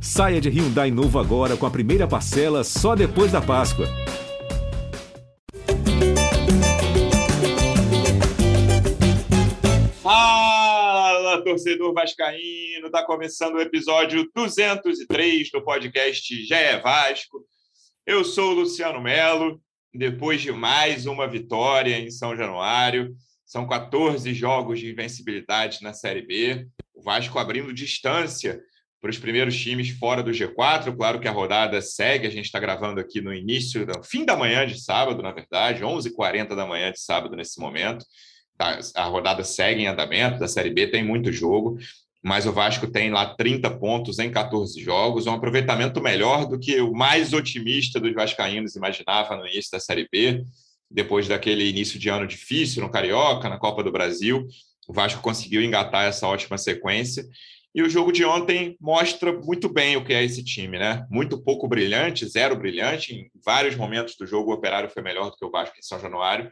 Saia de Hyundai novo agora com a primeira parcela só depois da Páscoa. Fala, torcedor vascaíno! Tá começando o episódio 203 do podcast Já é Vasco. Eu sou o Luciano Melo. Depois de mais uma vitória em São Januário, são 14 jogos de invencibilidade na Série B. O Vasco abrindo distância para os primeiros times fora do G4. Claro que a rodada segue, a gente está gravando aqui no início, no fim da manhã de sábado, na verdade, 11h40 da manhã de sábado nesse momento. Tá, a rodada segue em andamento da Série B, tem muito jogo, mas o Vasco tem lá 30 pontos em 14 jogos, um aproveitamento melhor do que o mais otimista dos vascaínos imaginava no início da Série B, depois daquele início de ano difícil no Carioca, na Copa do Brasil. O Vasco conseguiu engatar essa ótima sequência e o jogo de ontem mostra muito bem o que é esse time, né? Muito pouco brilhante, zero brilhante. Em vários momentos do jogo, o Operário foi melhor do que o Vasco em São Januário.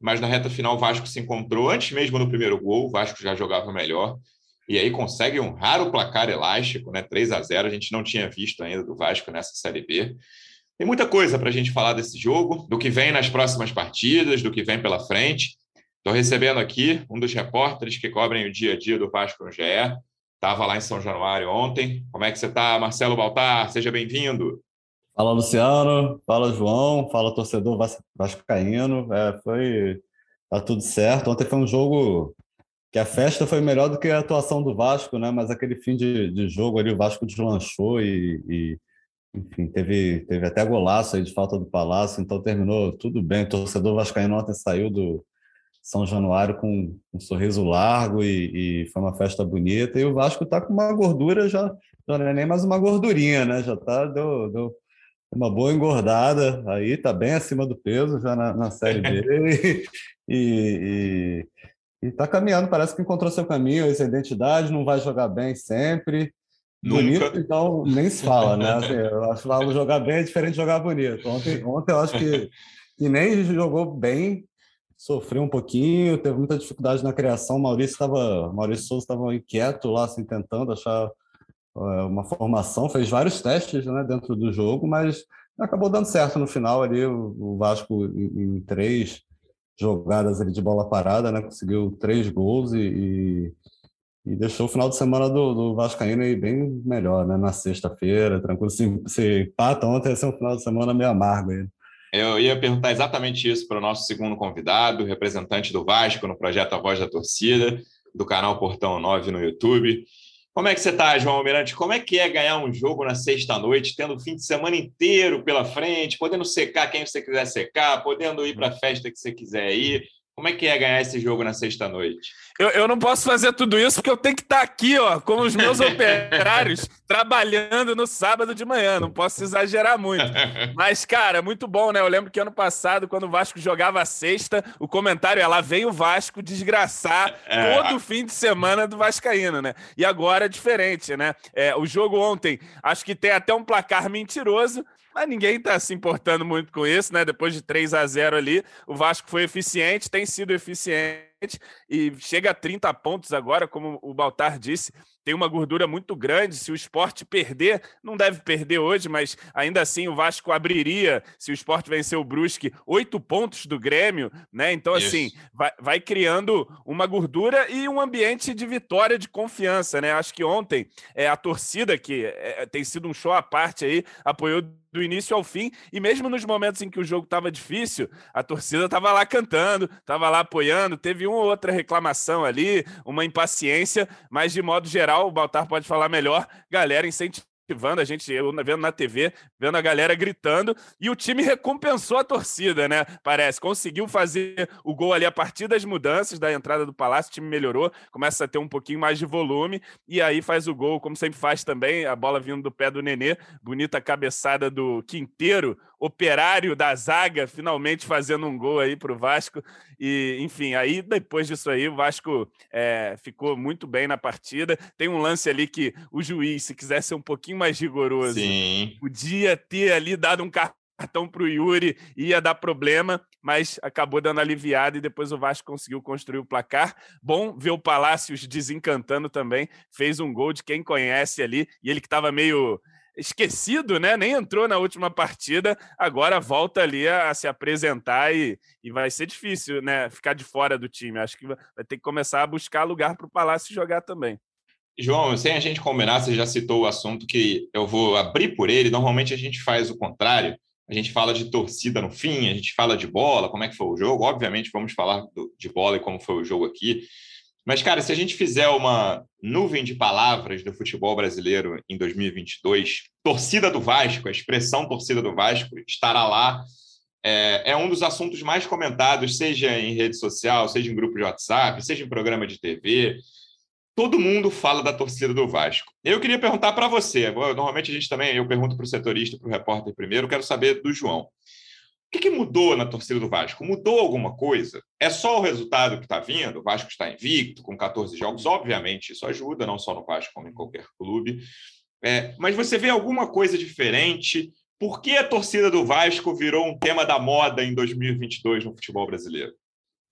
Mas na reta final, o Vasco se encontrou antes mesmo do primeiro gol. O Vasco já jogava melhor. E aí consegue um raro placar elástico, né? 3 a 0 A gente não tinha visto ainda do Vasco nessa Série B. Tem muita coisa para a gente falar desse jogo, do que vem nas próximas partidas, do que vem pela frente. Estou recebendo aqui um dos repórteres que cobrem o dia a dia do Vasco no GE, Estava lá em São Januário ontem. Como é que você está, Marcelo Baltar? Seja bem-vindo. Fala, Luciano. Fala, João. Fala, torcedor vascaíno. É, foi... Tá tudo certo. Ontem foi um jogo que a festa foi melhor do que a atuação do Vasco, né? Mas aquele fim de, de jogo ali, o Vasco deslanchou e, e, enfim, teve, teve até golaço aí de falta do Palácio, então terminou tudo bem. O torcedor vascaíno ontem saiu do, são Januário com um sorriso largo e, e foi uma festa bonita. E o Vasco está com uma gordura já, já não é nem mais uma gordurinha, né? Já está deu, deu uma boa engordada aí, está bem acima do peso já na, na Série B e está caminhando. Parece que encontrou seu caminho, essa identidade. Não vai jogar bem sempre. Nunca. Bonito, então nem se fala, né? Assim, eu acho que jogar bem é diferente de jogar bonito. Ontem, ontem eu acho que, que nem jogou bem sofreu um pouquinho, teve muita dificuldade na criação. Maurício estava, Maurício Souza estava inquieto lá, assim, tentando achar uh, uma formação, fez vários testes né, dentro do jogo, mas acabou dando certo no final ali. O Vasco em, em, três jogadas ali de bola parada, né, conseguiu três gols e, e, e deixou o final de semana do, do Vascaíno aí bem melhor, né, na sexta-feira, tranquilo. Se, se empata ontem, ia ser um final de semana meio amargo aí. Eu ia perguntar exatamente isso para o nosso segundo convidado, representante do Vasco no projeto A Voz da Torcida, do canal Portão 9 no YouTube. Como é que você está, João Almirante? Como é que é ganhar um jogo na sexta-noite, tendo o fim de semana inteiro pela frente, podendo secar quem você quiser secar, podendo ir para a festa que você quiser ir? Como é que é ganhar esse jogo na sexta-noite? Eu, eu não posso fazer tudo isso porque eu tenho que estar aqui, ó, com os meus operários, trabalhando no sábado de manhã. Não posso exagerar muito. Mas, cara, muito bom, né? Eu lembro que ano passado, quando o Vasco jogava a sexta, o comentário é lá vem o Vasco desgraçar é. todo fim de semana do Vascaíno, né? E agora é diferente, né? É, o jogo ontem, acho que tem até um placar mentiroso, mas ninguém está se importando muito com isso, né? Depois de 3 a 0 ali, o Vasco foi eficiente, tem sido eficiente e chega a 30 pontos agora, como o Baltar disse, tem uma gordura muito grande. Se o esporte perder, não deve perder hoje, mas ainda assim o Vasco abriria, se o esporte vencer o Brusque, oito pontos do Grêmio, né? Então, assim, vai, vai, criando uma gordura e um ambiente de vitória, de confiança, né? Acho que ontem é, a torcida, que é, tem sido um show à parte aí, apoiou do início ao fim, e mesmo nos momentos em que o jogo estava difícil, a torcida estava lá cantando, estava lá apoiando, teve uma ou outra reclamação ali, uma impaciência, mas de modo geral, o Baltar pode falar melhor, galera incentivando a gente, eu vendo na TV, vendo a galera gritando, e o time recompensou a torcida, né? Parece, conseguiu fazer o gol ali a partir das mudanças da entrada do Palácio, o time melhorou, começa a ter um pouquinho mais de volume, e aí faz o gol, como sempre faz também, a bola vindo do pé do Nenê, bonita cabeçada do Quinteiro, operário da zaga, finalmente fazendo um gol aí para o Vasco. E, enfim, aí depois disso aí, o Vasco é, ficou muito bem na partida. Tem um lance ali que o juiz, se quiser ser um pouquinho mais rigoroso, Sim. podia ter ali dado um cartão cartão para o Yuri ia dar problema, mas acabou dando aliviada e depois o Vasco conseguiu construir o placar. Bom ver o Palácios desencantando também, fez um gol de quem conhece ali, e ele que estava meio esquecido, né? Nem entrou na última partida, agora volta ali a, a, se apresentar e, e vai ser difícil, né? Ficar de fora do time. Acho que vai ter que começar a buscar lugar para o Palácio jogar também. João, sem a gente combinar, você já citou o assunto que eu vou abrir por ele. Normalmente a gente faz o contrário. A gente fala de torcida no fim, a gente fala de bola, como é que foi o jogo. Obviamente, vamos falar do, de bola e como foi o jogo aqui. Mas, cara, se a gente fizer uma nuvem de palavras do futebol brasileiro em 2022, torcida do Vasco, a expressão torcida do Vasco estará lá. É, é, um dos assuntos mais comentados, seja em rede social, seja em grupo de WhatsApp, seja em programa de TV. Todo mundo fala da torcida do Vasco. Eu queria perguntar para você. Normalmente a gente também, eu pergunto para o setorista, para o repórter primeiro. Quero saber do João. Que, que, mudou na torcida do Vasco? Mudou alguma coisa? É só o resultado que está vindo? O Vasco está invicto, com 14 jogos. Obviamente, isso ajuda, não só no Vasco, como em qualquer clube. É, mas você vê alguma coisa diferente? Por que a torcida do Vasco virou um tema da moda em 2022 no futebol brasileiro?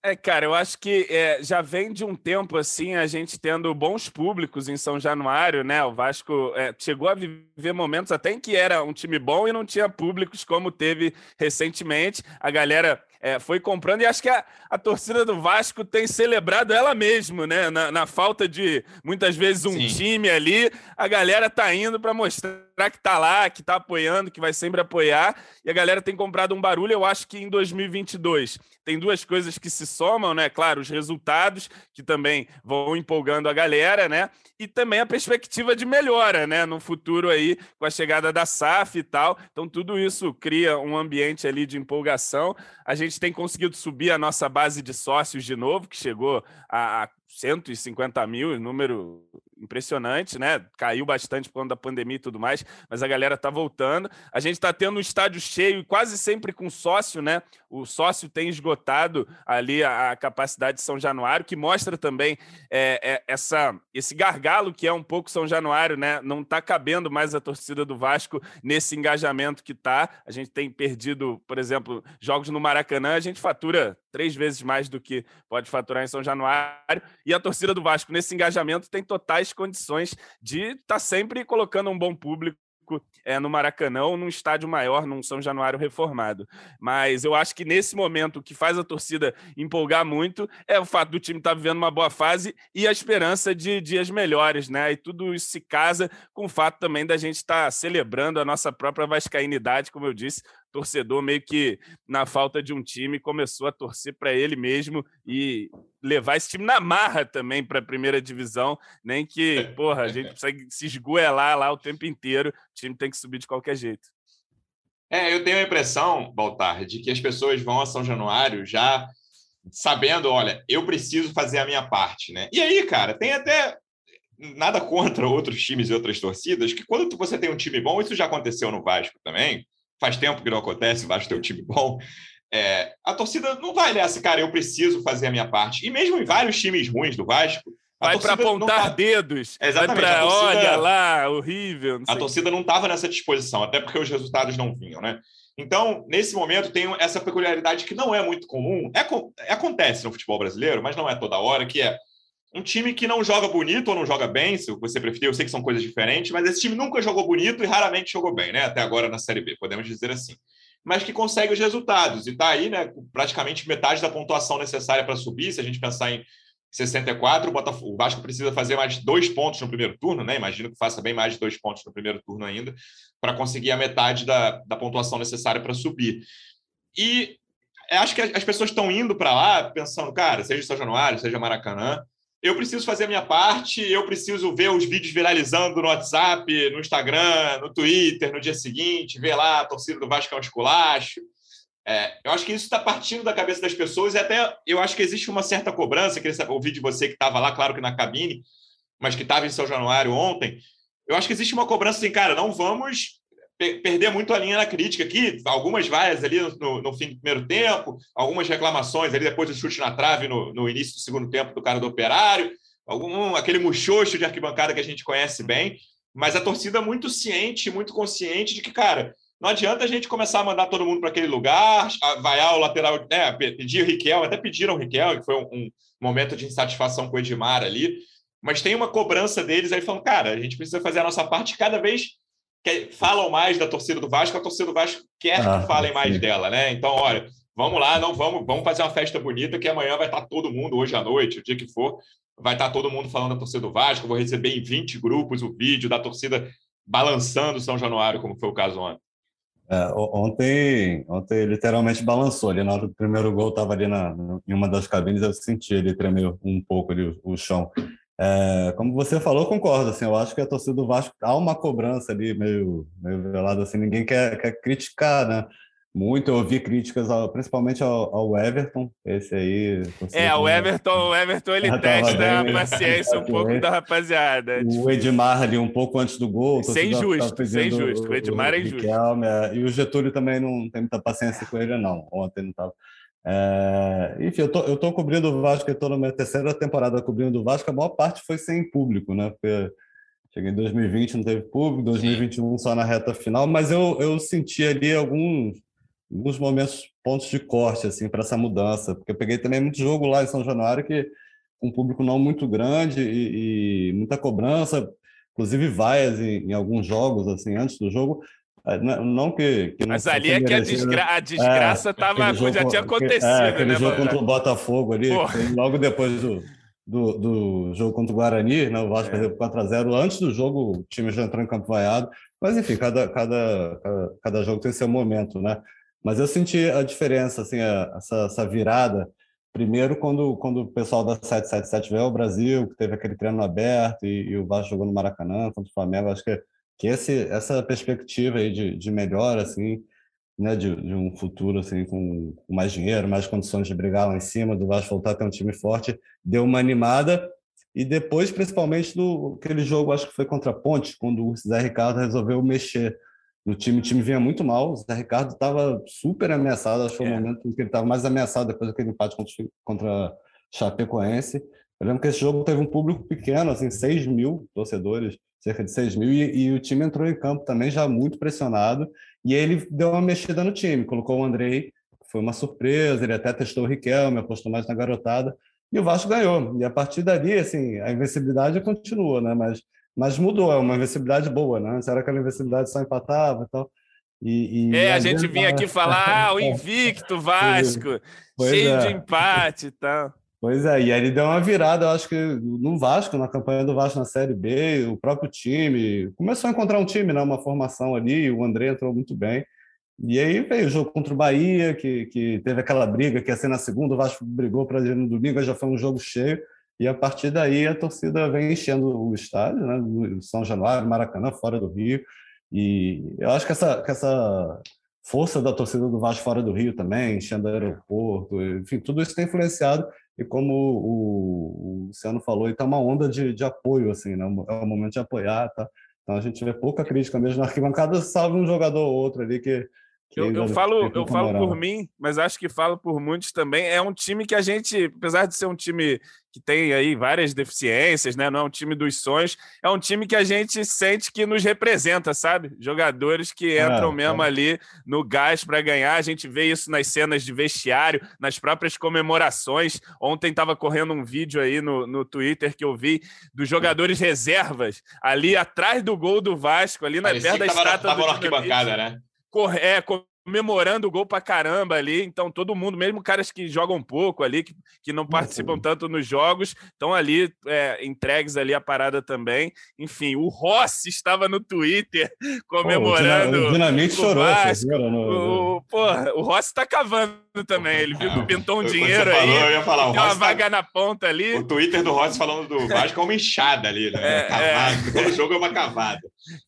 É, cara, eu acho que é, já vem de um tempo assim a gente tendo bons públicos em São Januário, né? O Vasco é, chegou a viver momentos até em que era um time bom e não tinha públicos como teve recentemente. A galera é, foi comprando e acho que a, a, torcida do Vasco tem celebrado ela mesmo, né? Na, na falta de muitas vezes um Sim. time ali, a galera tá indo para mostrar que tá lá, que tá apoiando, que vai sempre apoiar e a galera tem comprado um barulho. Eu acho que em 2022 tem duas coisas que se somam, né? Claro, os resultados que também vão empolgando a galera, né? E também a perspectiva de melhora, né? No futuro aí, com a chegada da SAF e tal. Então, tudo isso cria um ambiente ali de empolgação. A gente tem conseguido subir a nossa base de sócios de novo, que chegou a 150 mil, número impressionante, né? Caiu bastante por conta da pandemia e tudo mais, mas a galera tá voltando. A gente está tendo um estádio cheio, quase sempre com sócio, né? O sócio tem esgotado ali a, a capacidade de São Januário, que mostra também é, é, essa, esse gargalo que é um pouco São Januário, né? Não está cabendo mais a torcida do Vasco nesse engajamento que tá. A gente tem perdido, por exemplo, jogos no Maracanã, a gente fatura três vezes mais do que pode faturar em São Januário. E a torcida do Vasco, nesse engajamento, tem totais condições de estar tá sempre colocando um bom público é, no Maracanã ou num estádio maior, num São Januário reformado. Mas eu acho que nesse momento o que faz a torcida empolgar muito é o fato do time estar tá vivendo uma boa fase e a esperança de dias melhores, né? E tudo isso se casa com o fato também da gente estar tá celebrando a nossa própria vascainidade, como eu disse, torcedor meio que na falta de um time começou a torcer para ele mesmo e levar esse time na marra também para a primeira divisão, nem que, porra, a gente precisa se esgoelar lá o tempo inteiro, o time tem que subir de qualquer jeito. É, eu tenho a impressão, Baltar, de que as pessoas vão a São Januário já sabendo, olha, eu preciso fazer a minha parte, né? E aí, cara, tem até nada contra outros times e outras torcidas, que quando você tem um time bom, isso já aconteceu no Vasco também, faz tempo que não acontece, o Vasco tem um time bom. É, a torcida não vai nessa, cara, eu preciso fazer a minha parte. E mesmo em vários times ruins do Vasco. Vai para apontar tá... dedos. Exatamente. Vai pra, torcida... Olha lá, horrível. a torcida não estava nessa disposição, até porque os resultados não vinham, né? Então, nesse momento, tem essa peculiaridade que não é muito comum. É, acontece no futebol brasileiro, mas não é toda hora, que é um time que não joga bonito ou não joga bem, se você preferir, eu sei que são coisas diferentes, mas esse time nunca jogou bonito e raramente jogou bem, né? Até agora na Série B, podemos dizer assim. Mas que consegue os resultados e está aí, né? Praticamente metade da pontuação necessária para subir. Se a gente pensar em 64, o, Botafogo, o Vasco precisa fazer mais dois pontos no primeiro turno, né? Imagino que faça bem mais de dois pontos no primeiro turno ainda, para conseguir a metade da, da pontuação necessária para subir. E acho que as pessoas estão indo para lá pensando, cara, seja São Januário, seja Maracanã, eu preciso fazer a minha parte, eu preciso ver os vídeos viralizando no WhatsApp, no Instagram, no Twitter, no dia seguinte, ver lá a torcida do Vasco é um esculacho. É, eu acho que isso está partindo da cabeça das pessoas e até eu acho que existe uma certa cobrança. Queria ouvir de você que estava lá, claro que na cabine, mas que estava em São Januário ontem. Eu acho que existe uma cobrança assim, cara, não vamos perder muito a linha na crítica aqui, algumas vaias ali no, no, fim do primeiro tempo, algumas reclamações ali depois do chute na trave no, no início do segundo tempo do cara do Operário, algum, aquele muxoxo de arquibancada que a gente conhece bem, mas a torcida muito ciente, muito consciente de que, cara, não adianta a gente começar a mandar todo mundo para aquele lugar, vaiar o lateral, né, pedir o Riquel, até pediram o Riquel, que foi um, um momento de insatisfação com o Edmar ali, mas tem uma cobrança deles aí falando, cara, a gente precisa fazer a nossa parte cada vez que falam mais da torcida do Vasco, a torcida do Vasco quer ah, que falem sim. mais dela, né? Então, olha, vamos lá, não vamos, vamos fazer uma festa bonita que amanhã vai estar todo mundo, hoje à noite, o dia que for, vai estar todo mundo falando da torcida do Vasco, vou receber em 20 grupos o vídeo da torcida balançando São Januário, como foi o caso ontem. É, ontem, ontem literalmente balançou ali na hora do primeiro gol, estava ali na, em uma das cabines, eu senti ele tremer um pouco ali o, o chão. É, como você falou, concordo. Assim, eu acho que a torcida do Vasco há uma cobrança ali meio, meio velada. Assim, ninguém quer, quer criticar, né? Muito, eu ouvi críticas, ao, principalmente ao, ao, Everton, esse aí... É, o Everton, o Everton ele testa a paciência um pouco da rapaziada. O Edmar ali um pouco antes do gol. Sem justo, sem justo, o Edmar é injusto. E o Getúlio também não tem muita paciência com ele, não. Ontem não estava... É, enfim, eu tô, eu tô cobrindo o Vasco, eu tô na minha terceira temporada cobrindo o Vasco, a maior parte foi sem público, né? Porque cheguei em 2020, não teve público, 2021 Sim. só na reta final, mas eu, eu senti ali alguns alguns momentos, pontos de corte assim para essa mudança, porque eu peguei também muito jogo lá em São Januário que um público não muito grande e, e muita cobrança, inclusive vaias em, em, alguns jogos assim antes do jogo. É, não que, que Mas ali é que a, desgra a desgraça é, tava, jogo, já tinha acontecido, é, aquele né, jogo mano? contra o Botafogo ali, logo depois do, do, do, jogo contra o Guarani, né? o Vasco é. perdeu 4x0. Antes do jogo, o time já entrou em campo vaiado. Mas, enfim, cada, cada, cada, cada jogo tem seu momento, né? Mas eu senti a diferença, assim, a, essa, essa, virada. Primeiro, quando, quando o pessoal da 777 veio ao Brasil, que teve aquele treino aberto e, e o Vasco jogou no Maracanã contra o Flamengo, acho que, que esse, essa perspectiva aí de, de melhor, assim, né, de, de um futuro assim com, mais dinheiro, mais condições de brigar lá em cima, do Vasco voltar a ter um time forte, deu uma animada. E depois, principalmente, do aquele jogo, acho que foi contra a Ponte, quando o Zé Ricardo resolveu mexer no time. O time vinha muito mal. O Zé Ricardo estava super ameaçado. Acho que foi o é. momento em que ele estava mais ameaçado depois daquele empate contra, contra Chapecoense. Eu lembro que esse jogo teve um público pequeno, assim, 6 mil torcedores, cerca de 6 mil, e, e, o time entrou em campo também já muito pressionado. E ele deu uma mexida no time, colocou o Andrei, foi uma surpresa. Ele até testou o Riquelme, apostou mais na garotada. E o Vasco ganhou. E a partir dali, assim, a invencibilidade continua, né? Mas mas mudou, é uma invencibilidade boa, né? Antes era aquela invencibilidade só empatava e tal. E, e é, a gente vinha aqui falar, ah, o invicto Vasco, cheio é. de empate e tal. Pois é, e aí ele deu uma virada, eu acho que no Vasco, na campanha do Vasco na Série B, o próprio time começou a encontrar um time, né, uma formação ali, o André entrou muito bem. E aí veio o jogo contra o Bahia, que, que teve aquela briga que ia ser na segunda, o Vasco brigou para ir no domingo, já foi um jogo cheio. E a partir daí a torcida vem enchendo o estádio, né? No São Januário, Maracanã, fora do Rio. E eu acho que essa, que essa força da torcida do Vasco fora do Rio também, enchendo o aeroporto, enfim, tudo isso tem influenciado. E como o, o Luciano falou, está uma onda de, de apoio, assim, né? É o momento de apoiar, tá? Então a gente vê pouca crítica mesmo na arquibancada, salve um jogador ou outro ali que eu, eu, falo, eu falo por mim, mas acho que falo por muitos também. É um time que a gente, apesar de ser um time que tem aí várias deficiências, né? Não é um time dos sonhos, é um time que a gente sente que nos representa, sabe? Jogadores que é, entram é, mesmo é. ali no gás para ganhar. A gente vê isso nas cenas de vestiário, nas próprias comemorações. Ontem estava correndo um vídeo aí no, no Twitter que eu vi dos jogadores reservas ali atrás do gol do Vasco, ali na perto da estátua do arquibancada, né? É, comemorando o gol pra caramba ali. Então, todo mundo, mesmo caras que jogam pouco ali, que, que não participam tanto nos jogos, estão ali é, entregues ali a parada também. Enfim, o Rossi estava no Twitter comemorando. Pô, o Dinamite chorou, Vasco. O, porra, o Rossi tá cavando também. Ele viu que pintou um dinheiro aí. Falou, eu ia falar, tem uma tá vaga na ponta ali. O Twitter do Rossi falando do Vasco é uma enxada ali, né? É, é. Todo jogo é uma cavada.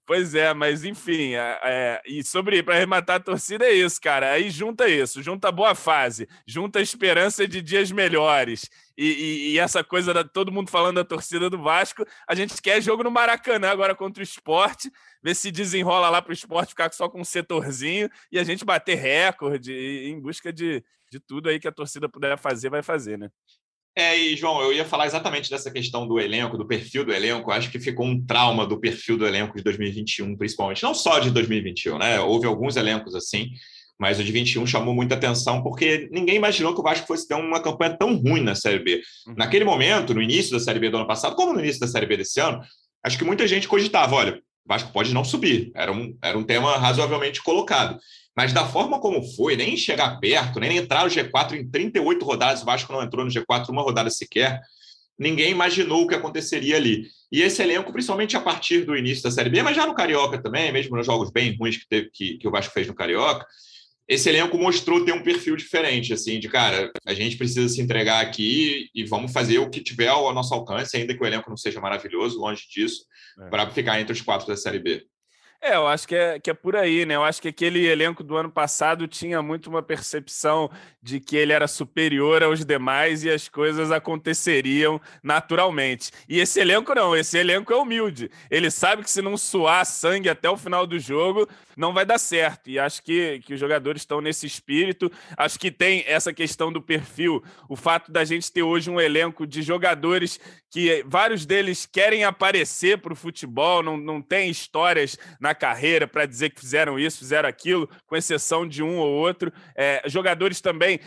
Pois é, mas enfim, é, é e sobre para arrematar a torcida é isso, cara. Aí junta isso, junta boa fase, junta a esperança de dias melhores e, e, e, essa coisa da todo mundo falando da torcida do Vasco. A gente quer jogo no Maracanã agora contra o esporte, ver se desenrola lá para o esporte ficar só com um setorzinho e a gente bater recorde em busca de, de tudo aí que a torcida puder fazer, vai fazer, né? É, e João, eu ia falar exatamente dessa questão do elenco, do perfil do elenco. Eu acho que ficou um trauma do perfil do elenco de 2021, principalmente. Não só de 2021, né? Houve alguns elencos assim, mas o de 21 chamou muita atenção porque ninguém imaginou que o Vasco fosse ter uma campanha tão ruim na Série B. Uhum. Naquele momento, no início da Série B do ano passado, como no início da Série B desse ano, acho que muita gente cogitava: olha, Vasco pode não subir. Era um, era um tema razoavelmente colocado. Mas da forma como foi, nem chegar perto, nem entrar no G4 em 38 rodadas, o Vasco não entrou no G4 uma rodada sequer, ninguém imaginou o que aconteceria ali. E esse elenco, principalmente a partir do início da Série B, mas já no Carioca também, mesmo nos jogos bem ruins que, teve, que, que o Vasco fez no Carioca, esse elenco mostrou ter um perfil diferente, assim, de cara, a gente precisa se entregar aqui e vamos fazer o que tiver ao nosso alcance, ainda que o elenco não seja maravilhoso, longe disso, é. para ficar entre os quatro da Série B. É, eu acho que é, que é por aí, né? Eu acho que aquele elenco do ano passado tinha muito uma percepção de que ele era superior aos demais e as coisas aconteceriam naturalmente. E esse elenco não, esse elenco é humilde. Ele sabe que se não suar sangue até o final do jogo, não vai dar certo. E acho que, que os jogadores estão nesse espírito. Acho que tem essa questão do perfil, o fato da gente ter hoje um elenco de jogadores que vários deles querem aparecer para o futebol, não, não tem histórias na carreira para dizer que fizeram isso, fizeram aquilo, com exceção de um ou outro. É, jogadores também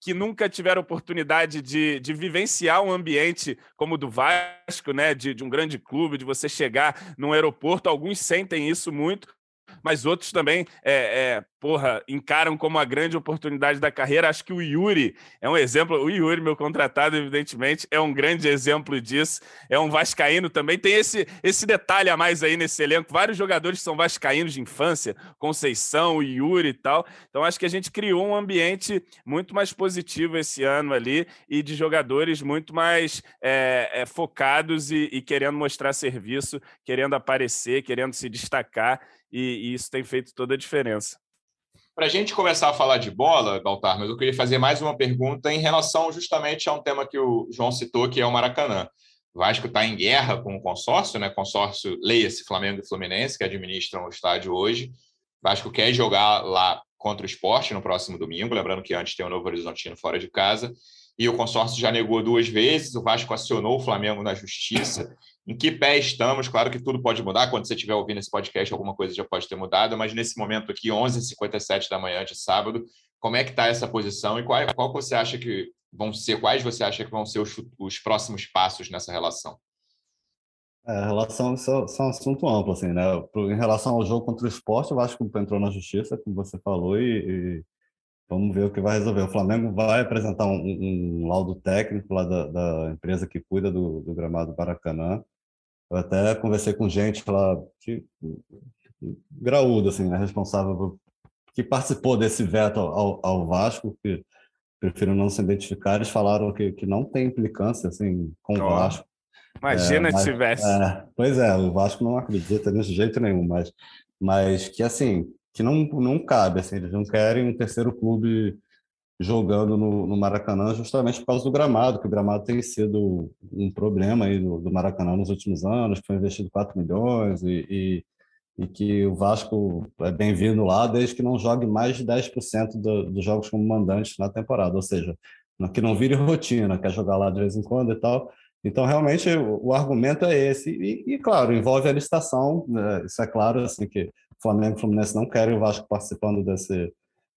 que nunca tiveram oportunidade de, de vivenciar um ambiente como o do Vasco, né? De, de um grande clube, de você chegar num aeroporto. Alguns sentem isso muito, mas outros também é, é, porra, encaram como a grande oportunidade da carreira. Acho que o Yuri é um exemplo. O Yuri, meu contratado, evidentemente, é um grande exemplo disso. É um vascaíno também. Tem esse, esse detalhe a mais aí nesse elenco. Vários jogadores são vascaínos de infância, Conceição, Yuri e tal. Então acho que a gente criou um ambiente muito mais positivo esse ano ali e de jogadores muito mais é, é, focados e, e querendo mostrar serviço, querendo aparecer, querendo se destacar. E, e, isso tem feito toda a diferença. Para a gente começar a falar de bola, Baltar, mas eu queria fazer mais uma pergunta em relação justamente a um tema que o João citou, que é o Maracanã. O Vasco está em guerra com o consórcio, né? Consórcio, leia-se Flamengo e Fluminense, que administram o estádio hoje. O Vasco quer jogar lá contra o esporte no próximo domingo, lembrando que antes tem o Novo Horizontino fora de casa. E o consórcio já negou duas vezes, o Vasco acionou o Flamengo na justiça em que pé estamos. Claro que tudo pode mudar. Quando você estiver ouvindo esse podcast, alguma coisa já pode ter mudado, mas nesse momento aqui, 11h57 da manhã de sábado, como é que está essa posição e qual, qual você acha que vão ser, quais você acha que vão ser os, os próximos passos nessa relação? É, relação são, são um assunto amplo, assim, né? Em relação ao jogo contra o esporte, eu acho que entrou na justiça, como você falou, e, e vamos ver o que vai resolver. O Flamengo vai apresentar um, um laudo técnico lá da, da, empresa que cuida do, do gramado Baracanã, eu até conversei com gente lá, que, graúdo, assim, né, responsável que participou desse veto ao, ao Vasco, que prefiro não se identificar, eles falaram que, que não tem implicância assim, com oh, o Vasco. Imagina é, mas, se tivesse. É, pois é, o Vasco não acredita desse jeito nenhum, mas, mas que assim, que não, não cabe, assim, eles não querem um terceiro clube jogando no, no, Maracanã justamente por causa do gramado, que o gramado tem sido um problema aí do, Maracanã nos últimos anos, foi investido 4 milhões e, e, e que o Vasco é bem-vindo lá desde que não jogue mais de 10% do, dos jogos como mandante na temporada, ou seja, que não vire rotina, quer jogar lá de vez em quando e tal. Então, realmente, o, o argumento é esse. E, e, claro, envolve a licitação, né? isso é claro, assim, que Flamengo e Fluminense não querem o Vasco participando desse,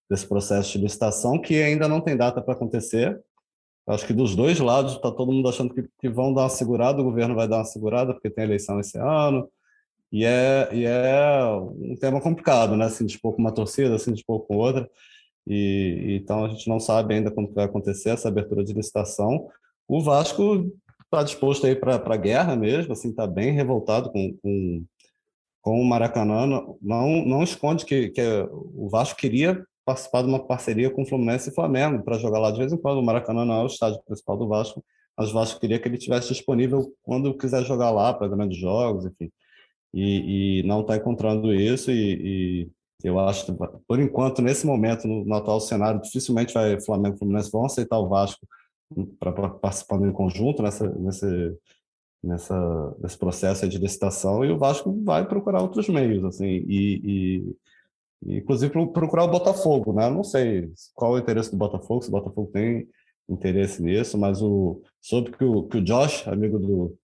desse processo de licitação, que ainda não tem data para acontecer. Acho que dos dois lados está todo mundo achando que, que, vão dar uma segurada, o governo vai dar uma segurada, porque tem eleição esse ano, e é, e é um tema complicado, né? Se dispor com uma torcida, se dispor com outra, e, então a gente não sabe ainda como vai acontecer essa abertura de licitação. O Vasco está disposto aí para a guerra mesmo, assim, está bem revoltado com, com, com o Maracanã, não, não esconde que, que o Vasco queria participar de uma parceria com Fluminense e Flamengo para jogar lá de vez em quando. O Maracanã não é o estádio principal do Vasco, mas o Vasco queria que ele tivesse disponível quando quiser jogar lá para grandes jogos, enfim. E, e não está encontrando isso e, e, eu acho que, por enquanto, nesse momento, no, no atual cenário, dificilmente vai Flamengo e Fluminense vão aceitar o Vasco para participar em conjunto nessa, nesse, nessa, nesse processo de licitação e o Vasco vai procurar outros meios, assim, e, e inclusive procurar o Botafogo, né? Não sei qual é o interesse do Botafogo, se o Botafogo tem interesse nisso, mas o, soube que o, que o Josh, amigo do,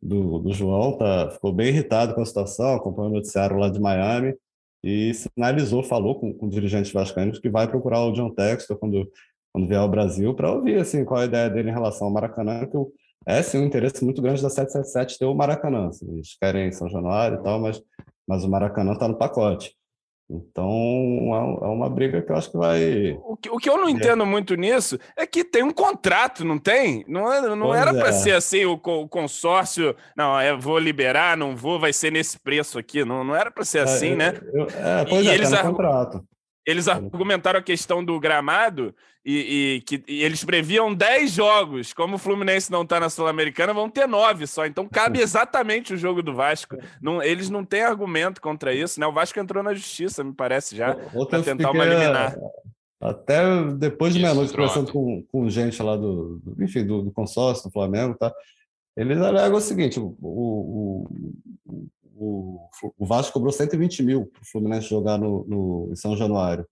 do, do João, tá, ficou bem irritado com a situação, acompanhou o noticiário lá de Miami e sinalizou, falou com, com dirigentes vascaínos que vai procurar o John Textor quando, quando vier ao Brasil para ouvir assim, qual a ideia dele em relação ao Maracanã, que é sim um interesse muito grande da 777 ter o Maracanã. Assim, eles querem São Januário e tal, mas, mas o Maracanã está no pacote. Então, é, é uma briga que eu acho que vai. O que, o que eu não é. entendo muito nisso é que tem um contrato, não tem? Não, é, não era para é. ser assim o, o, consórcio. Não, eu vou liberar, não vou, vai ser nesse preço aqui. Não, não era para ser assim, né? Eu, é, pois e é, eles tá no contrato. Eles argumentaram a questão do gramado e, e que e eles previam 10 jogos. Como o Fluminense não está na Sul-Americana, vão ter 9 só. Então cabe exatamente o jogo do Vasco. Não, eles não têm argumento contra isso, né? O Vasco entrou na justiça, me parece, já, para tentar uma liminar. Até depois de meia-noite, conversando com, com gente lá do, do enfim, do, do, consórcio do Flamengo, tá? Eles alegam o seguinte: o, o, o, o Vasco cobrou 120 mil para o Fluminense jogar no, no, em São Januário,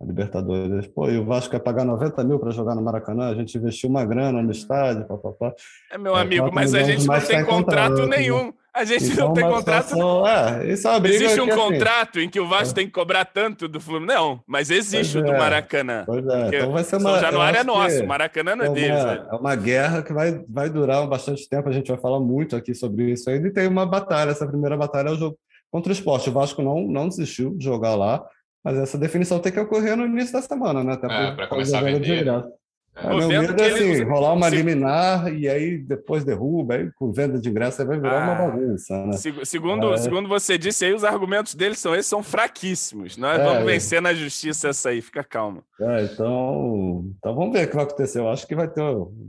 a Libertadores. Pô, e o Vasco quer pagar 90 mil para jogar no Maracanã, a gente investiu uma grana no estádio, papapá. É, meu é, amigo, mas a gente não tem contrato nenhum. A gente não tem contrato. Situação, é, isso é uma briga existe um assim, contrato em que o Vasco é. tem que cobrar tanto do Fluminense? Não, mas existe pois o do é, Maracanã. Pois é, então vai ser uma. São Januário é nosso, Maracanã não é, é deles. Uma, é uma guerra que vai, vai durar bastante tempo, a gente vai falar muito aqui sobre isso ainda. E tem uma batalha, essa primeira batalha é o jogo contra o esporte. O Vasco não, não desistiu de jogar lá, mas essa definição tem que ocorrer no início da semana, né? Até é, para começar a vender. É, meu medo é assim, rolar uma liminar e aí depois derruba, aí com venda de ingresso vai virar ah, uma bagunça. Né? Segundo, é. segundo você disse aí, os argumentos deles são esses, são fraquíssimos. Nós é, vamos vencer na justiça essa aí, fica calmo. É, então, então vamos ver o que vai acontecer. Eu acho que vai ter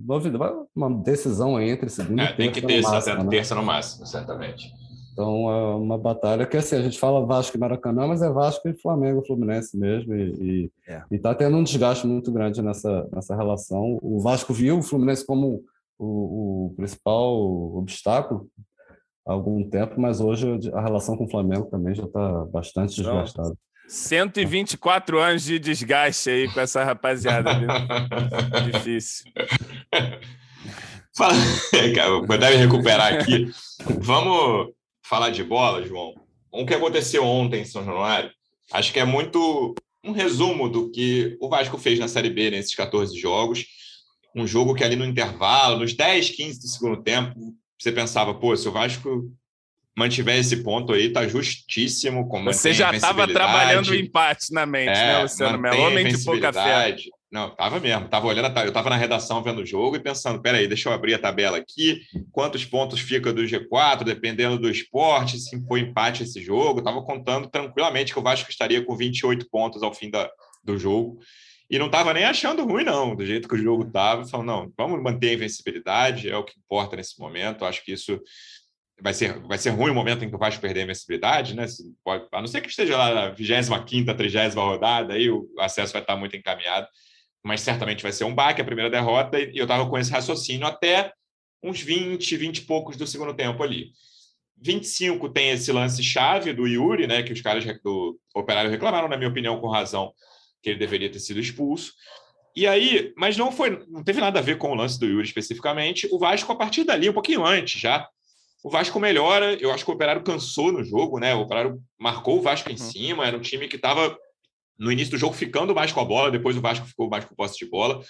novidade, uma decisão entre segunda é, e terça. Tem que ter essa né? terça no máximo, certamente. Então, é uma batalha que, assim, a gente fala Vasco e Maracanã, mas é Vasco e Flamengo, Fluminense mesmo, e está é. tendo um desgaste muito grande nessa, nessa relação. O Vasco viu o Fluminense como o, o principal obstáculo há algum tempo, mas hoje a relação com o Flamengo também já está bastante desgastada. 124 anos de desgaste aí com essa rapaziada. Difícil. Fala, deve recuperar aqui. Vamos falar de bola, João, o que aconteceu ontem em São Januário, acho que é muito um resumo do que o Vasco fez na Série B nesses 14 jogos. Um jogo que ali no intervalo, nos 10, 15 do segundo tempo, você pensava, pô, se o Vasco mantiver esse ponto aí, tá justíssimo. Você já estava trabalhando o empate na mente, é, né, Luciano Melo? Homem de pouca fé. Não, tava mesmo. Tava olhando, eu tava na redação vendo o jogo e pensando, peraí, deixa eu abrir a tabela aqui, quantos pontos fica do G4, dependendo do esporte, se foi empate esse jogo. Tava contando tranquilamente que o Vasco estaria com 28 pontos ao fim da, do jogo. E não tava nem achando ruim, não, do jeito que o jogo tava. Falando, não, vamos manter a invencibilidade, é o que importa nesse momento. Acho que isso vai ser, vai ser ruim o momento em que o Vasco perder a invencibilidade, né? Pode, a não ser que esteja lá na 25 30 rodada, aí o acesso vai estar muito encaminhado mas certamente vai ser um baque a primeira derrota, e eu estava com esse raciocínio até uns 20, 20 e poucos do segundo tempo ali. 25 tem esse lance chave do Yuri, né, que os caras do Operário reclamaram, na minha opinião, com razão, que ele deveria ter sido expulso. E aí, mas não foi, não teve nada a ver com o lance do Yuri especificamente. O Vasco a partir dali, um pouquinho antes já, o Vasco melhora. Eu acho que o Operário cansou no jogo, né? O Operário marcou o Vasco em uhum. cima, era um time que estava no início do jogo ficando mais com a bola, depois o Vasco ficou mais com posse de bola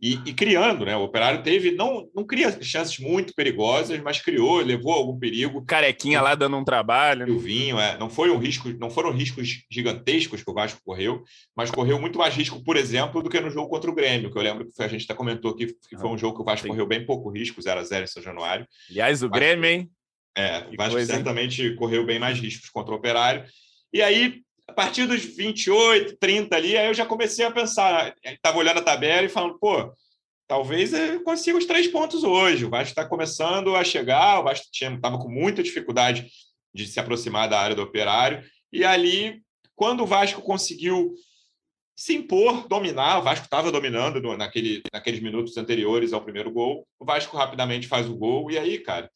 e, e, criando, né? O Operário teve, não, não cria chances muito perigosas, mas criou, levou algum perigo. Carequinha lá dando um trabalho. O Vinho, é, não foi um risco, não foram riscos gigantescos que o Vasco correu, mas correu muito mais risco, por exemplo, do que no jogo contra o Grêmio, que eu lembro que a gente até comentou aqui que foi um jogo que o Vasco Sim. correu bem pouco risco, 0 a 0 em São Januário. Aliás, o Grêmio, hein? É, o Vasco coisa, certamente hein? correu bem mais riscos contra o Operário. E aí, a partir dos 28, 30 ali, aí eu já comecei a pensar, estava olhando a tabela e falando, pô, talvez eu consiga os três pontos hoje. O Vasco está começando a chegar, o Vasco estava com muita dificuldade de se aproximar da área do operário. E ali, quando o Vasco conseguiu se impor, dominar, o Vasco estava dominando naquele, naqueles minutos anteriores ao primeiro gol, o Vasco rapidamente faz o gol, e aí, cara,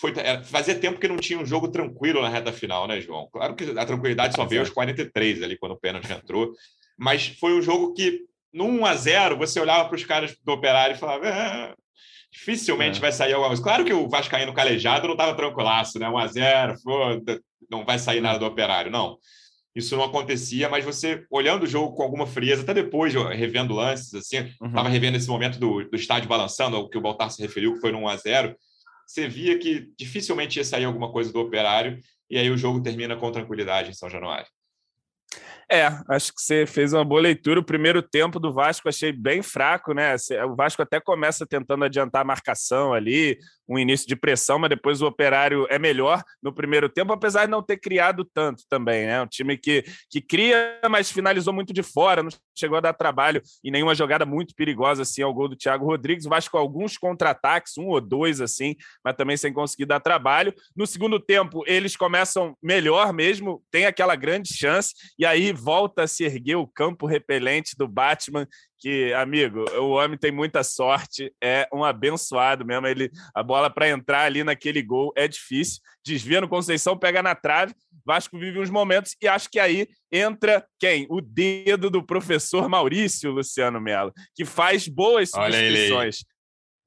foi, fazia tempo que não tinha um jogo tranquilo na reta final, né, João? Claro que a tranquilidade só veio aos 43 ali, quando o pênalti entrou, mas foi um jogo que no 1 a 0 você olhava para os caras do Operário e falava, ah, dificilmente é. vai sair alguma coisa. Claro que o Vascaíno calejado não estava tranquilaço, né? 1 a 0 foda, não vai sair nada do Operário, não. Isso não acontecia, mas você, olhando o jogo com alguma frieza, até depois, revendo lances, assim, estava uhum. revendo esse momento do, do estádio balançando, ao que o Baltar se referiu, que foi no 1 a 0 você via que dificilmente ia sair alguma coisa do Operário, e aí o jogo termina com tranquilidade em São Januário. É, acho que você fez uma boa leitura. O primeiro tempo do Vasco achei bem fraco, né? O Vasco até começa tentando adiantar a marcação ali, um início de pressão, mas depois o operário é melhor no primeiro tempo, apesar de não ter criado tanto também, né? Um time que, que cria, mas finalizou muito de fora, não chegou a dar trabalho e nenhuma jogada muito perigosa assim ao gol do Thiago Rodrigues. O Vasco alguns contra-ataques, um ou dois assim, mas também sem conseguir dar trabalho. No segundo tempo, eles começam melhor mesmo, tem aquela grande chance, e aí volta a se erguer o campo repelente do Batman que, amigo, o homem tem muita sorte, é um abençoado mesmo. Ele, a bola para entrar ali naquele gol é difícil. Desvia no Conceição, pega na trave. Vasco vive uns momentos e acho que aí entra quem? O dedo do professor Maurício Luciano Melo, que faz boas substituições.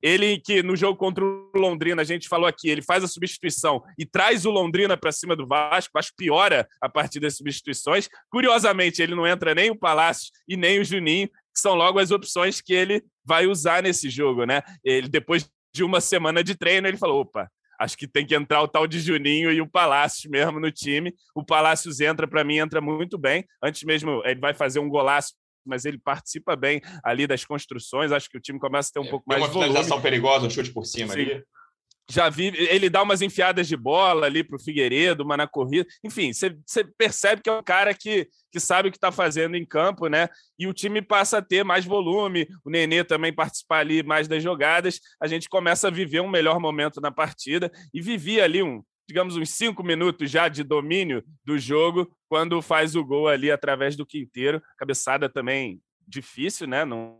Ele. que no jogo contra o Londrina, a gente falou aqui, ele faz a substituição e traz o Londrina para cima do Vasco, o Vasco piora a partir das substituições. Curiosamente, ele não entra nem o Palácio e nem o Juninho, que são logo as opções que ele vai usar nesse jogo, né? Ele depois de uma semana de treino, ele falou: opa, acho que tem que entrar o tal de Juninho e o Palácios mesmo no time. O Palácios entra, para mim, entra muito bem. Antes mesmo, ele vai fazer um golaço, mas ele participa bem ali das construções. Acho que o time começa a ter um é, pouco mais de volume. uma finalização perigosa, um chute por cima Sim. ali já vi ele dá umas enfiadas de bola ali para o Figueiredo, uma na corrida. Enfim, você percebe que é um cara que, que sabe o que está fazendo em campo, né? E o time passa a ter mais volume, o Nenê também participar ali mais das jogadas. A gente começa a viver um melhor momento na partida e vivia ali um, digamos, uns cinco minutos já de domínio do jogo quando faz o gol ali através do quinteiro. Cabeçada também difícil, né? Não,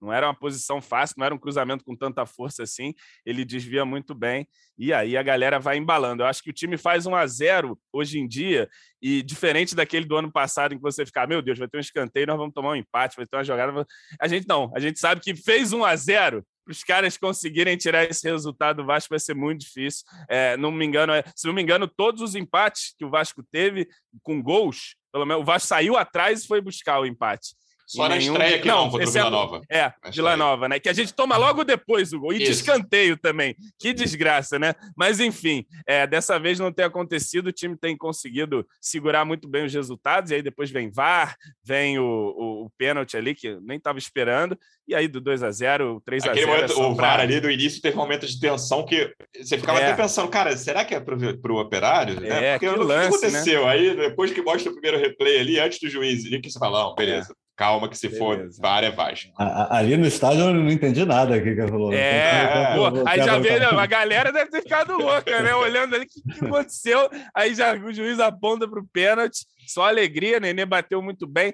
não era uma posição fácil, não era um cruzamento com tanta força assim. Ele desvia muito bem e aí a galera vai embalando. Eu acho que o time faz um a zero hoje em dia e diferente daquele do ano passado em que você ficar, meu Deus, vai ter um escanteio, nós vamos tomar um empate, vai ter uma jogada. A gente não, a gente sabe que fez um a zero os caras conseguirem tirar esse resultado, o Vasco vai ser muito difícil. É, não me engano, é, se não me engano, todos os empates que o Vasco teve com gols, pelo menos o Vasco saiu atrás e foi buscar o empate. Só na estreia que não, contra o Vila é... Nova. É, Vila Nova, né? Que a gente toma logo depois o gol. E Isso. de escanteio também. Que desgraça, né? Mas, enfim, é, dessa vez não tem acontecido. O time tem conseguido segurar muito bem os resultados. E aí depois vem VAR, vem o, o, o pênalti ali, que nem estava esperando. E aí do 2 a 0 3 a 0 momento, é o VAR ali do início teve um momento de tensão que você ficava é. até pensando, cara, será que é para o operário? É, Porque o que né? aconteceu? Né? Aí depois que mostra o primeiro replay ali, antes do juiz, ali que você fala, não, beleza. Calma que se Beleza. for VAR é Vasco. Ali no estádio eu não entendi nada aqui que falou. É, pô, aí já vê, a galera deve ter ficado louca, né? Olhando ali o que, que, aconteceu. Aí já o juiz aponta para o pênalti, só alegria, Nenê bateu muito bem.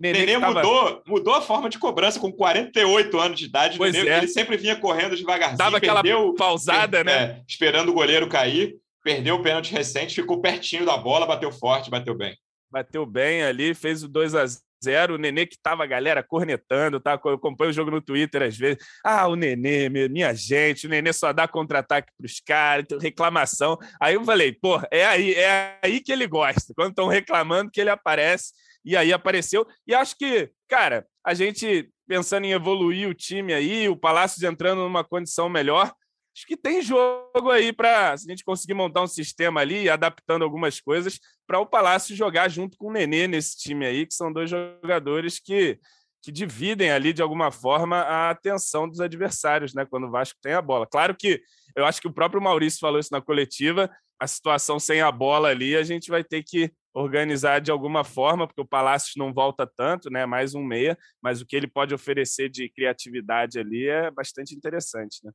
Nenê, Nenê tava... mudou, mudou a forma de cobrança com 48 anos de idade. Pois Nenê, é. Ele sempre vinha correndo devagarzinho. Dava aquela pausada, né? É, esperando o goleiro cair. Perdeu o pênalti recente, ficou pertinho da bola, bateu forte, bateu bem. Bateu bem ali, fez o 2 a 0 0 o Nenê que tava a galera cornetando, tá? Eu acompanho o jogo no Twitter às vezes. Ah, o Nenê, minha gente, o Nenê só dá contra-ataque pros caras, reclamação. Aí eu falei, pô, é aí, é aí que ele gosta. Quando estão reclamando que ele aparece, e aí apareceu. E acho que, cara, a gente pensando em evoluir o time aí, o Palácios entrando numa condição melhor, acho que tem jogo aí para a gente conseguir montar um sistema ali, adaptando algumas coisas para o Palácio jogar junto com o Nenê nesse time aí, que são dois jogadores que, que dividem ali de alguma forma a atenção dos adversários, né? Quando o Vasco tem a bola. Claro que eu acho que o próprio Maurício falou isso na coletiva. A situação sem a bola ali, a gente vai ter que organizar de alguma forma, porque o Palácio não volta tanto, né? Mais um meia, mas o que ele pode oferecer de criatividade ali é bastante interessante, né?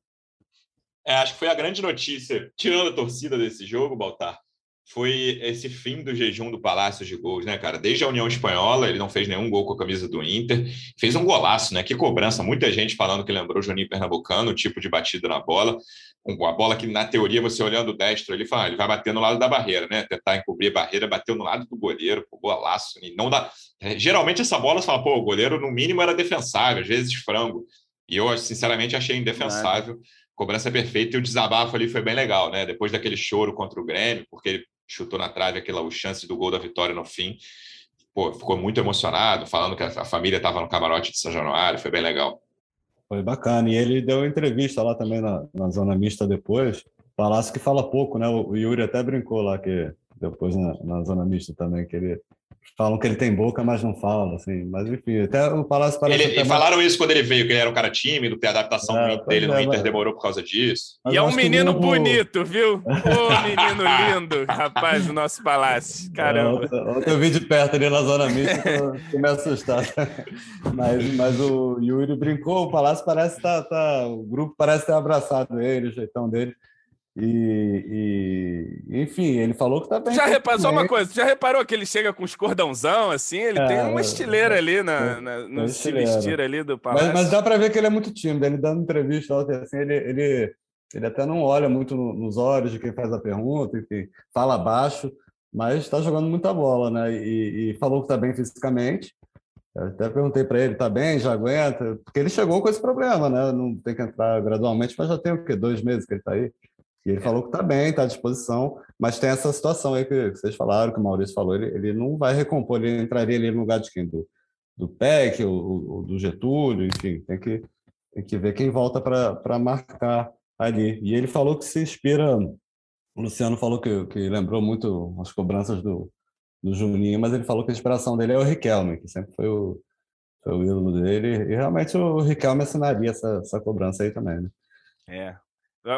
É, acho que foi a grande notícia, tirando a torcida desse jogo, Baltar, foi esse fim do jejum do Palácio de gols, né, cara? Desde a União Espanhola, ele não fez nenhum gol com a camisa do Inter. Fez um golaço, né? Que cobrança. Muita gente falando que lembrou Juninho Pernambucano, o tipo de batida na bola. A bola que, na teoria, você olhando o destro, ele fala, ah, ele vai bater no lado da barreira, né? Tentar encobrir a barreira, bateu no lado do goleiro, pô, golaço. E não dá... É, geralmente essa bola, você fala, pô, o goleiro no mínimo era defensável, às vezes frango. E eu, sinceramente, achei indefensável. Cobrança perfeita e o desabafo ali foi bem legal, né? Depois daquele choro contra o Grêmio, porque ele chutou na trave aquela chance do gol da vitória no fim. Pô, ficou muito emocionado, falando que a família estava no camarote de São Januário, foi bem legal. Foi bacana. E ele deu entrevista lá também na, na zona mista depois. Palácio que fala pouco, né? O Yuri até brincou lá que depois na, na zona mista também, que ele falam que ele tem boca, mas não fala, assim. Mas enfim, até o Palácio parece. Ele, mais... falaram isso quando ele veio, que ele era um cara tímido, que a adaptação é, dele no é, Inter mas... demorou por causa disso. Mas e é um menino bonito, viu? Ô, menino lindo, rapaz, do nosso Palácio. Caramba. É, ontem eu vi de perto ali na zona mista, que me assustar. mas, mas o Yuri brincou, o Palácio parece estar. Tá, tá, o grupo parece ter abraçado ele, o jeitão dele. E, e, enfim, ele falou que tá bem. Já reparou, só uma coisa, já reparou que ele chega com os cordãozão assim? Ele é, tem uma estileira é, ali na, na, no é se vestir ali do palácio. Mas, mas, dá para ver que ele é muito tímido. Ele dando entrevista assim, ele, ele, ele até não olha muito nos olhos de quem faz a pergunta, enfim, fala baixo, mas está jogando muita bola, né? E, e falou que está bem fisicamente. Eu até perguntei para ele, tá bem, já aguenta? Porque ele chegou com esse problema, né? Não tem que entrar gradualmente, mas já tem o quê? Dois meses que ele está aí. E ele falou que está bem, está à disposição, mas tem essa situação aí que vocês falaram, que o Maurício falou, ele, ele não vai recompor, ele entraria ali no lugar de quem? Do, do PEC, ou, ou do Getúlio, enfim, tem que, tem que ver quem volta para marcar ali. E ele falou que se inspira, o Luciano falou que, que lembrou muito as cobranças do, do Juninho, mas ele falou que a inspiração dele é o Riquelme, que sempre foi o, foi o ídolo dele, e realmente o Riquelme assinaria essa, essa cobrança aí também, né? É,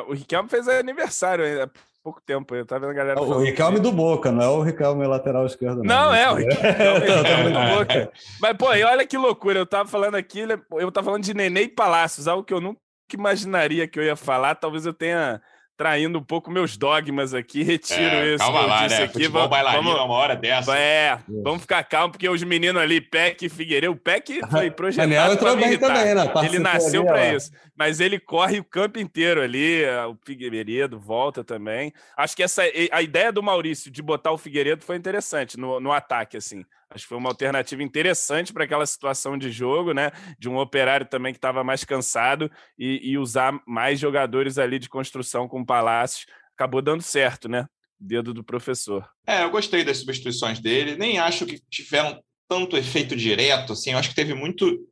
o Riquelme fez aniversário há pouco tempo. Eu tava vendo a galera. O Riquelme do Boca, não é o Riquelme lateral esquerdo. Não, não é o Riquelme do Boca. Mas, pô, e olha que loucura. Eu tava falando aqui, eu tava falando de Nenê e Palácios, algo que eu nunca imaginaria que eu ia falar. Talvez eu tenha traindo um pouco meus dogmas aqui, retiro é, isso. Calma lá, né? Aqui. Futebol vamos, vamos, uma hora dessa. É, vamos ficar calmo, porque os meninos ali, Peck e Figueiredo, o Peck foi projetado para me irritar. Também, né? Ele nasceu para isso. Mas ele corre o campo inteiro ali, o Figueiredo volta também. Acho que essa a ideia do Maurício de botar o Figueiredo foi interessante no, no ataque, assim. Acho que foi uma alternativa interessante para aquela situação de jogo, né? De um operário também que estava mais cansado e, e, usar mais jogadores ali de construção com o Palácio. Acabou dando certo, né? Dedo do professor. É, eu gostei das substituições dele. Nem acho que tiveram tanto efeito direto, assim. Eu acho que teve muito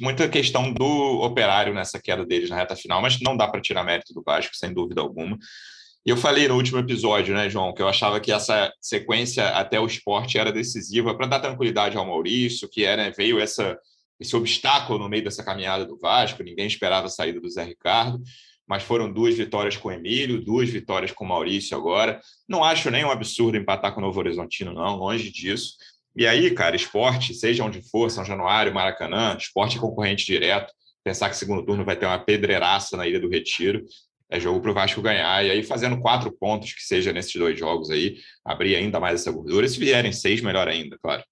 muita questão do operário nessa queda deles na reta final, mas não dá para tirar mérito do Vasco, sem dúvida alguma. E eu falei no último episódio, né, João, que eu achava que essa sequência até o esporte era decisiva para dar tranquilidade ao Maurício, que era veio essa esse obstáculo no meio dessa caminhada do Vasco, ninguém esperava a saída do Zé Ricardo, mas foram duas vitórias com o Emílio, duas vitórias com o Maurício agora. Não acho nem um absurdo empatar com o Novo Horizontino, não, longe disso. E aí, cara, esporte, seja onde for, São Januário, Maracanã, esporte é concorrente direto. Pensar que segundo turno vai ter uma pedreiraça na Ilha do Retiro é jogo para o Vasco ganhar. E aí, fazendo quatro pontos, que seja nesses dois jogos aí, abrir ainda mais essa gordura. Se vierem seis, melhor ainda, claro.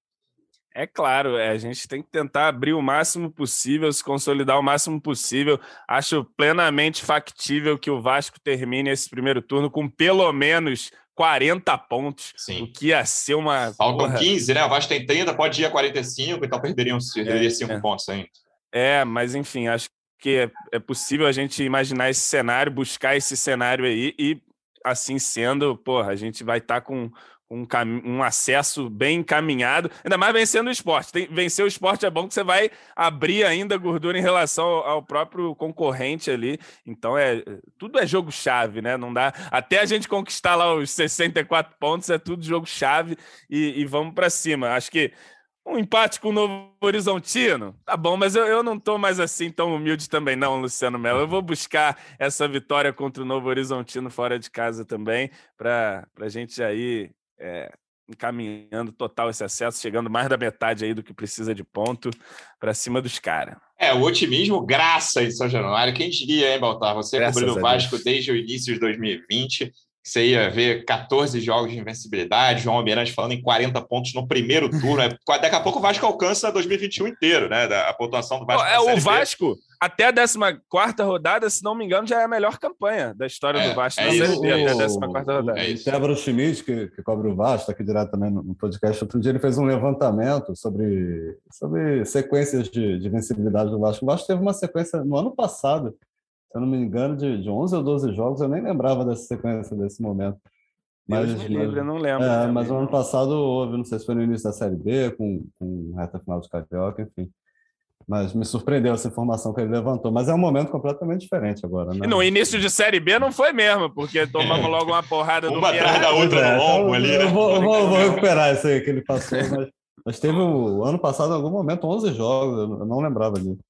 É claro, é, a gente tem que tentar abrir o máximo possível, se consolidar o máximo possível. Acho plenamente factível que o Vasco termine esse primeiro turno com pelo menos 40 pontos, Sim. o que ia ser uma. Faltam porra... 15, né? O Vasco tem 30, pode ir a 45, então perderiam, perderia 5 é, pontos ainda. É, mas enfim, acho que é, é possível a gente imaginar esse cenário, buscar esse cenário aí e, assim sendo, porra, a gente vai estar tá com um, um acesso bem encaminhado, ainda mais vencendo o esporte. Tem, vencer o esporte é bom que você vai abrir ainda gordura em relação ao, ao próprio concorrente ali. Então é tudo é jogo chave, né? Não dá até a gente conquistar lá os 64 pontos é tudo jogo chave e, e vamos para cima. Acho que um empate com o Novo Horizontino? Tá bom, mas eu, eu não tô mais assim tão humilde também, não, Luciano Melo. Eu vou buscar essa vitória contra o Novo Horizontino fora de casa também, para a gente aí é, encaminhando total esse acesso, chegando mais da metade aí do que precisa de ponto para cima dos caras. É, o otimismo graça em São Januário. Quem diria, hein, Baltar? Você cobrindo o Vasco desde o início de 2020 você ia ver 14 jogos de invencibilidade, João Almirante falando em 40 pontos no primeiro turno. É, daqui a pouco o Vasco alcança 2021 inteiro, né? A pontuação do Vasco. É, o Vasco, até a 14 rodada, se não me engano, já é a melhor campanha da história é, do Vasco é na Série B, até a 14 rodada. É isso. O Schmidt, que, que cobre o Vasco, está aqui direto também no, podcast, outro dia ele fez um levantamento sobre, sobre sequências de, de vencibilidade do Vasco. O Vasco teve uma sequência no ano passado se eu não me engano, de, de 11 ou 12 jogos, eu nem lembrava dessa sequência, desse momento. Mas, Deus me livre, eu não lembro. É, mas no ano passado houve, não sei se foi no início da Série B, com, com reta final de Carioca, enfim. Mas me surpreendeu essa informação que ele levantou. Mas é um momento completamente diferente agora. Né? E no início de Série B não foi mesmo, porque tomamos logo uma porrada uma do Uma atrás da outra é, longo então, ali. Né? Eu vou, vou, vou, recuperar isso aí que ele passou, mas, mas teve o ano passado, em algum momento, 11 jogos, eu não lembrava disso.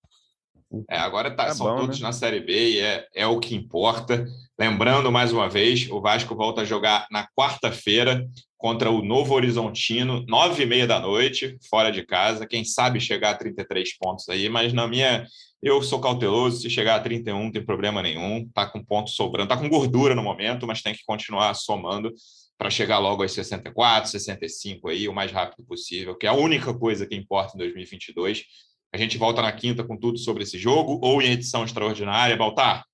É, agora tá, é são bom, todos né? na Série B e é, é o que importa. Lembrando mais uma vez, o Vasco volta a jogar na quarta-feira contra o Novo Horizontino, nove e meia da noite, fora de casa. Quem sabe chegar a 33 pontos aí, mas na minha. Eu sou cauteloso, se chegar a 31 não tem problema nenhum, tá com ponto sobrando, tá com gordura no momento, mas tem que continuar somando para chegar logo aos 64, 65 aí, o mais rápido possível, que é a única coisa que importa em 2022 a gente volta na quinta com tudo sobre esse jogo ou em edição extraordinária. Baltar,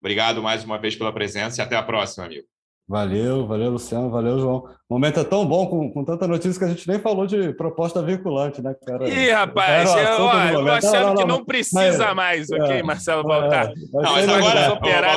obrigado mais uma vez pela presença e até a próxima, amigo. Valeu, valeu, Luciano, valeu, João. O momento é tão bom, com, com tanta notícia, que a gente nem falou de proposta vinculante, né, cara? Ih, rapaz, eu, eu tô achando não, não, que não precisa mas, mais, ok, é, Marcelo Baltar? É, não, mas agora,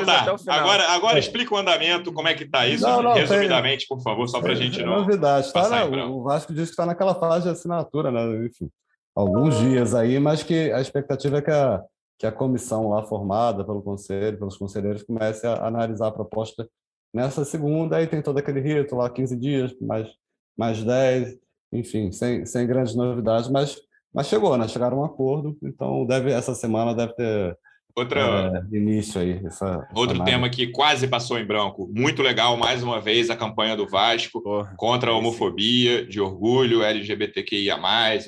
Baltar, agora, agora é. explica o andamento, como é que tá isso, não, resumidamente, tem, por favor, só para a gente não. Novidade, tá, né, o Vasco diz que está naquela fase de assinatura, né? Enfim alguns dias aí, mas que a expectativa é que a, que a comissão lá formada pelo conselho, pelos conselheiros, comece a analisar a proposta nessa segunda, aí tem todo aquele rito lá, 15 dias, mais, mais 10, enfim, sem, sem grandes novidades, mas, mas chegou, né? Chegaram a um acordo, então deve, essa semana deve ter Outra, é, início aí. Essa, outro tema que quase passou em branco. Muito legal, mais uma vez, a campanha do Vasco Porra, contra a homofobia, de orgulho, LGBTQIA,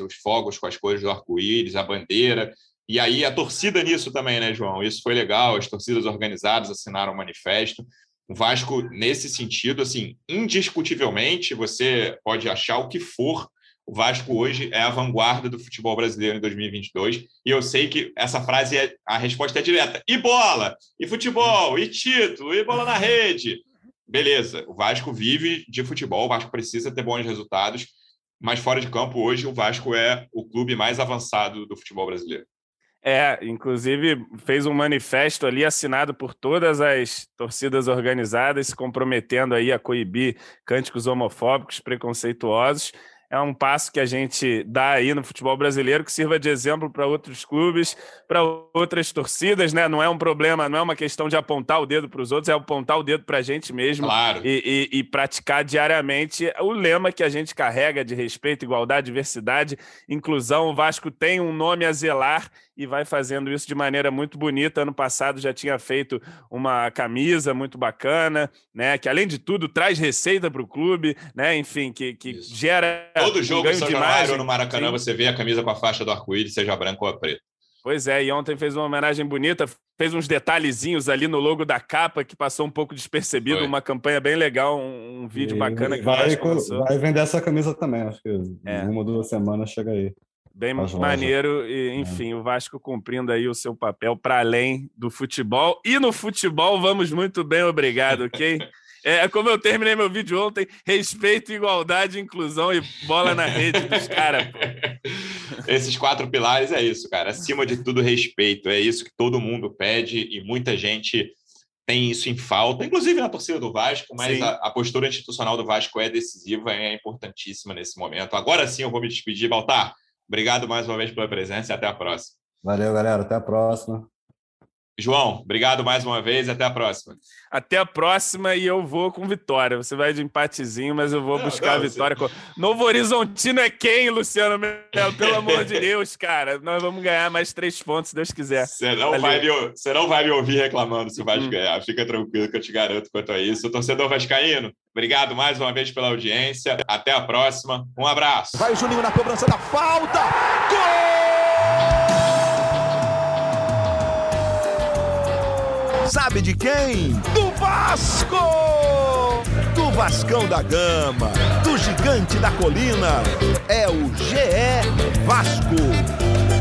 os fogos com as cores do arco-íris, a bandeira. E aí a torcida nisso também, né, João? Isso foi legal. As torcidas organizadas assinaram o um manifesto. O Vasco, nesse sentido, assim, indiscutivelmente, você pode achar o que for o Vasco hoje é a vanguarda do futebol brasileiro em 2022. E eu sei que essa frase, é, a resposta é direta. E bola? E futebol? E título? E bola na rede? Beleza, o Vasco vive de futebol, o Vasco precisa ter bons resultados, mas fora de campo, hoje, o Vasco é o clube mais avançado do futebol brasileiro. É, inclusive fez um manifesto ali assinado por todas as torcidas organizadas, se comprometendo aí a coibir cânticos homofóbicos, preconceituosos é um passo que a gente dá aí no futebol brasileiro que sirva de exemplo para outros clubes, para outras torcidas, né? Não é um problema, não é uma questão de apontar o dedo para os outros, é apontar o dedo para a gente mesmo claro. e, e, e, praticar diariamente o lema que a gente carrega de respeito, igualdade, diversidade, inclusão. O Vasco tem um nome a zelar e vai fazendo isso de maneira muito bonita. Ano passado já tinha feito uma camisa muito bacana, né? Que além de tudo traz receita para o clube, né? Enfim, que, que gera. Todo jogo um em São Januário no Maracanã Sim. você vê a camisa com a faixa do arco-íris, seja branca ou preta. Pois é, e ontem fez uma homenagem bonita, fez uns detalhezinhs ali no logo da capa que passou um pouco despercebido, Foi. uma campanha bem legal, um, um vídeo e bacana que vai, vai vender essa camisa também, acho que é. uma ou duas semanas chega aí. Bem maneiro, e, é. enfim, é. o Vasco cumprindo aí o seu papel para além do futebol. E no futebol vamos muito bem, obrigado, ok? É como eu terminei meu vídeo ontem: respeito, igualdade, inclusão e bola na rede dos caras. Esses quatro pilares é isso, cara. Acima de tudo, respeito. É isso que todo mundo pede e muita gente tem isso em falta, inclusive na torcida do Vasco, mas a, a, postura institucional do Vasco é decisiva, é importantíssima nesse momento. Agora sim eu vou me despedir, Baltar. Obrigado mais uma vez pela presença e até a próxima. Valeu, galera. Até a próxima. João, obrigado mais uma vez e até a próxima. Até a próxima e eu vou com vitória. Você vai de empatezinho, mas eu vou não, buscar não, a vitória. Você... Novo Horizontino é quem, Luciano Melo? Pelo amor de Deus, cara. Nós vamos ganhar mais três pontos, se Deus quiser. Você não, vai me, você não vai me ouvir reclamando se o Vasco hum. ganhar. Fica tranquilo que eu te garanto quanto a isso. O torcedor vascaíno, obrigado mais uma vez pela audiência. Até a próxima. Um abraço. Vai o Juninho na cobrança da falta. Gol! Sabe de quem? Do Vasco! do Vascão da Gama, do Gigante da Colina. É o GE Vasco.